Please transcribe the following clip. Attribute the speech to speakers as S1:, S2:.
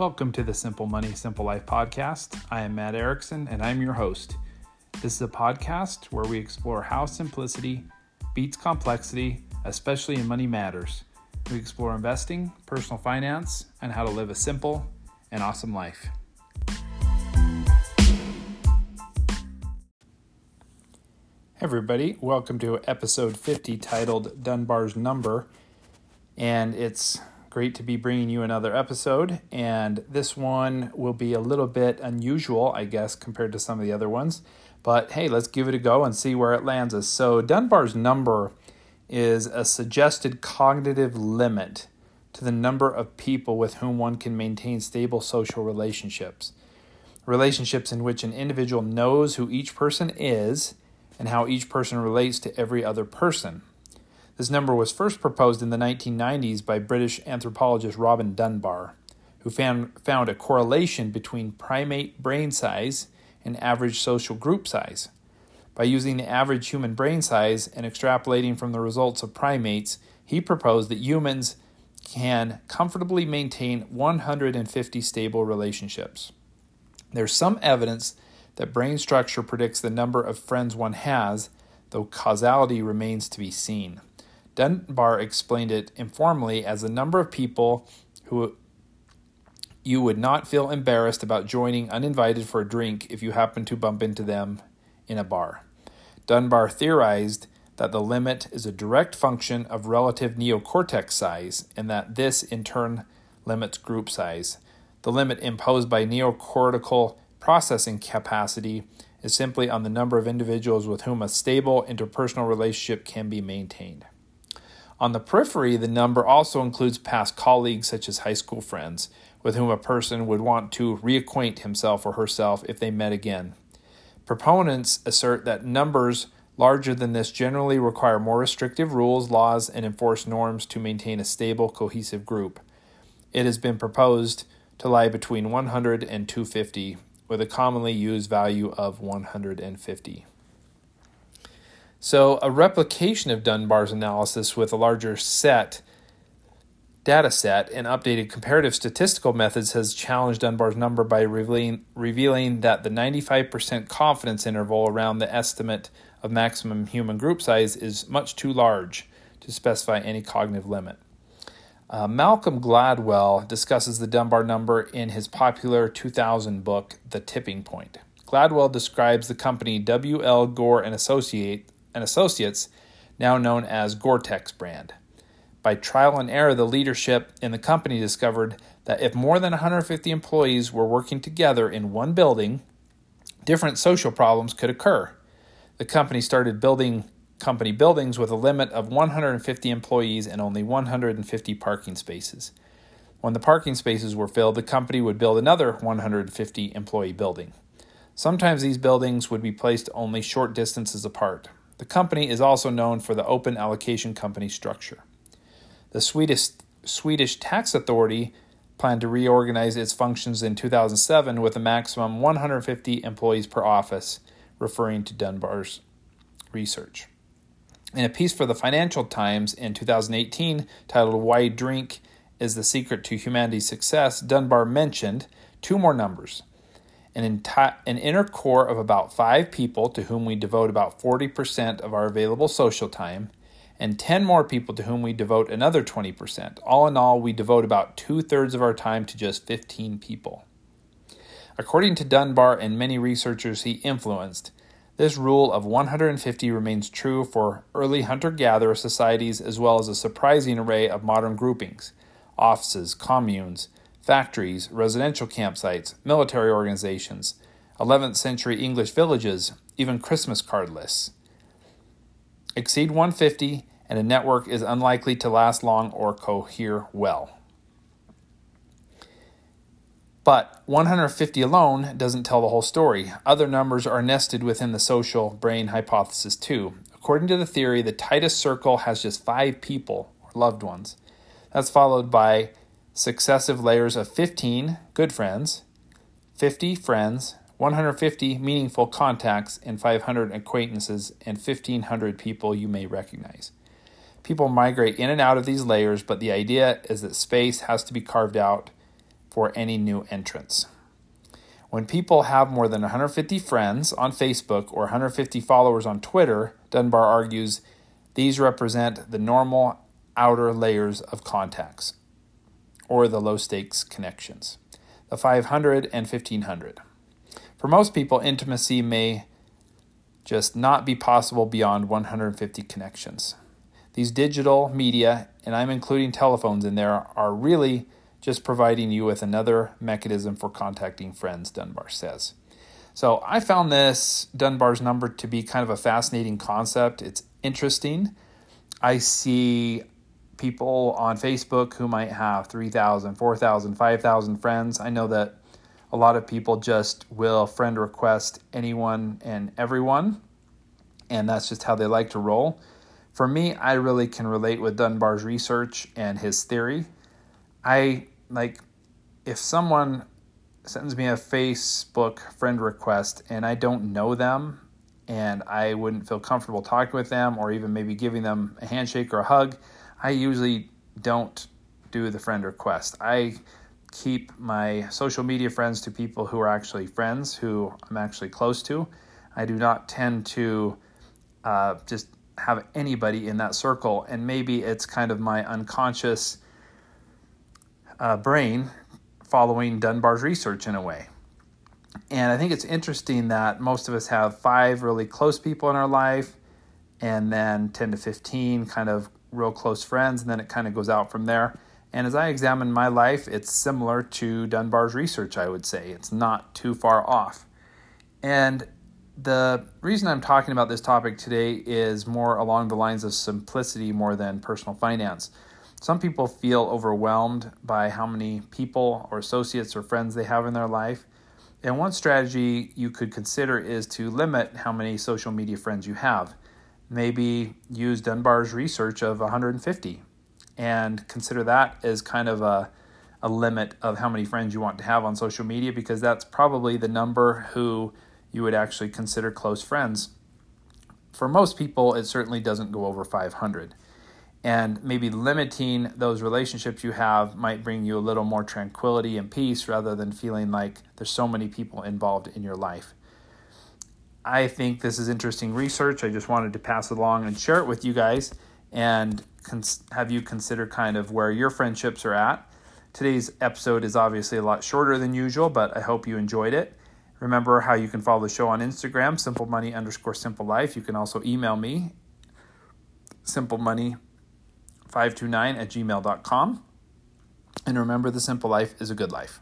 S1: Welcome to the Simple Money, Simple Life podcast. I am Matt Erickson and I'm your host. This is a podcast where we explore how simplicity beats complexity, especially in money matters. We explore investing, personal finance, and how to live a simple and awesome life. Everybody, welcome to episode 50 titled Dunbar's Number. And it's great to be bringing you another episode. And this one will be a little bit unusual, I guess, compared to some of the other ones. But hey, let's give it a go and see where it lands us. So, Dunbar's number is a suggested cognitive limit to the number of people with whom one can maintain stable social relationships. Relationships in which an individual knows who each person is and how each person relates to every other person. This number was first proposed in the 1990s by British anthropologist Robin Dunbar, who found, found a correlation between primate brain size and average social group size. By using the average human brain size and extrapolating from the results of primates, he proposed that humans can comfortably maintain 150 stable relationships. There's some evidence that brain structure predicts the number of friends one has, though causality remains to be seen. Dunbar explained it informally as the number of people who you would not feel embarrassed about joining uninvited for a drink if you happen to bump into them in a bar. Dunbar theorized that the limit is a direct function of relative neocortex size and that this in turn limits group size. The limit imposed by neocortical processing capacity is simply on the number of individuals with whom a stable interpersonal relationship can be maintained. On the periphery, the number also includes past colleagues such as high school friends, with whom a person would want to reacquaint himself or herself if they met again. Proponents assert that numbers larger than this generally require more restrictive rules, laws, and enforced norms to maintain a stable, cohesive group. It has been proposed to lie between 100 and 250 with a commonly used value of 150. So, a replication of Dunbar's analysis with a larger set data set and updated comparative statistical methods has challenged Dunbar's number by revealing, revealing that the 95% confidence interval around the estimate of maximum human group size is much too large to specify any cognitive limit. Uh, Malcolm Gladwell discusses the Dunbar number in his popular 2000 book, The Tipping Point. Gladwell describes the company W.L. Gore and, Associate, and Associates, now known as Gore-Tex brand. By trial and error, the leadership in the company discovered that if more than 150 employees were working together in one building, different social problems could occur. The company started building company buildings with a limit of 150 employees and only 150 parking spaces. When the parking spaces were filled, the company would build another 150 employee building. Sometimes these buildings would be placed only short distances apart. The company is also known for the open allocation company structure. The Swedish, Swedish Tax Authority planned to reorganize its functions in 2007 with a maximum 150 employees per office, referring to Dunbar's research. In a piece for the Financial Times in 2018 titled Why Drink is the Secret to Humanity's Success, Dunbar mentioned two more numbers an, enti- an inner core of about five people to whom we devote about 40% of our available social time, and 10 more people to whom we devote another 20%. All in all, we devote about two thirds of our time to just 15 people. According to Dunbar and many researchers he influenced, this rule of 150 remains true for early hunter gatherer societies as well as a surprising array of modern groupings offices, communes, factories, residential campsites, military organizations, 11th century English villages, even Christmas card lists. Exceed 150, and a network is unlikely to last long or cohere well. But 150 alone doesn't tell the whole story. Other numbers are nested within the social brain hypothesis, too. According to the theory, the tightest circle has just five people, or loved ones. That's followed by successive layers of 15 good friends, 50 friends, 150 meaningful contacts, and 500 acquaintances, and 1,500 people you may recognize. People migrate in and out of these layers, but the idea is that space has to be carved out for any new entrants. When people have more than 150 friends on Facebook or 150 followers on Twitter, Dunbar argues these represent the normal outer layers of contacts or the low stakes connections, the 500 and 1500. For most people, intimacy may just not be possible beyond 150 connections. These digital media, and I'm including telephones in there, are really just providing you with another mechanism for contacting friends, Dunbar says. So I found this Dunbar's number to be kind of a fascinating concept. It's interesting. I see people on Facebook who might have 3,000, 4,000, 5,000 friends. I know that a lot of people just will friend request anyone and everyone, and that's just how they like to roll. For me, I really can relate with Dunbar's research and his theory. I like if someone sends me a Facebook friend request and I don't know them and I wouldn't feel comfortable talking with them or even maybe giving them a handshake or a hug, I usually don't do the friend request. I keep my social media friends to people who are actually friends, who I'm actually close to. I do not tend to uh, just have anybody in that circle, and maybe it's kind of my unconscious uh, brain following Dunbar's research in a way. And I think it's interesting that most of us have five really close people in our life, and then 10 to 15 kind of real close friends, and then it kind of goes out from there. And as I examine my life, it's similar to Dunbar's research, I would say. It's not too far off. And the reason I'm talking about this topic today is more along the lines of simplicity more than personal finance. Some people feel overwhelmed by how many people or associates or friends they have in their life. And one strategy you could consider is to limit how many social media friends you have. Maybe use Dunbar's research of 150 and consider that as kind of a, a limit of how many friends you want to have on social media because that's probably the number who you would actually consider close friends. For most people, it certainly doesn't go over 500 and maybe limiting those relationships you have might bring you a little more tranquility and peace rather than feeling like there's so many people involved in your life. I think this is interesting research. I just wanted to pass it along and share it with you guys and cons- have you consider kind of where your friendships are at. Today's episode is obviously a lot shorter than usual, but I hope you enjoyed it. Remember how you can follow the show on Instagram, simple money underscore simple life. You can also email me, simple money 529 at gmail.com. And remember, the simple life is a good life.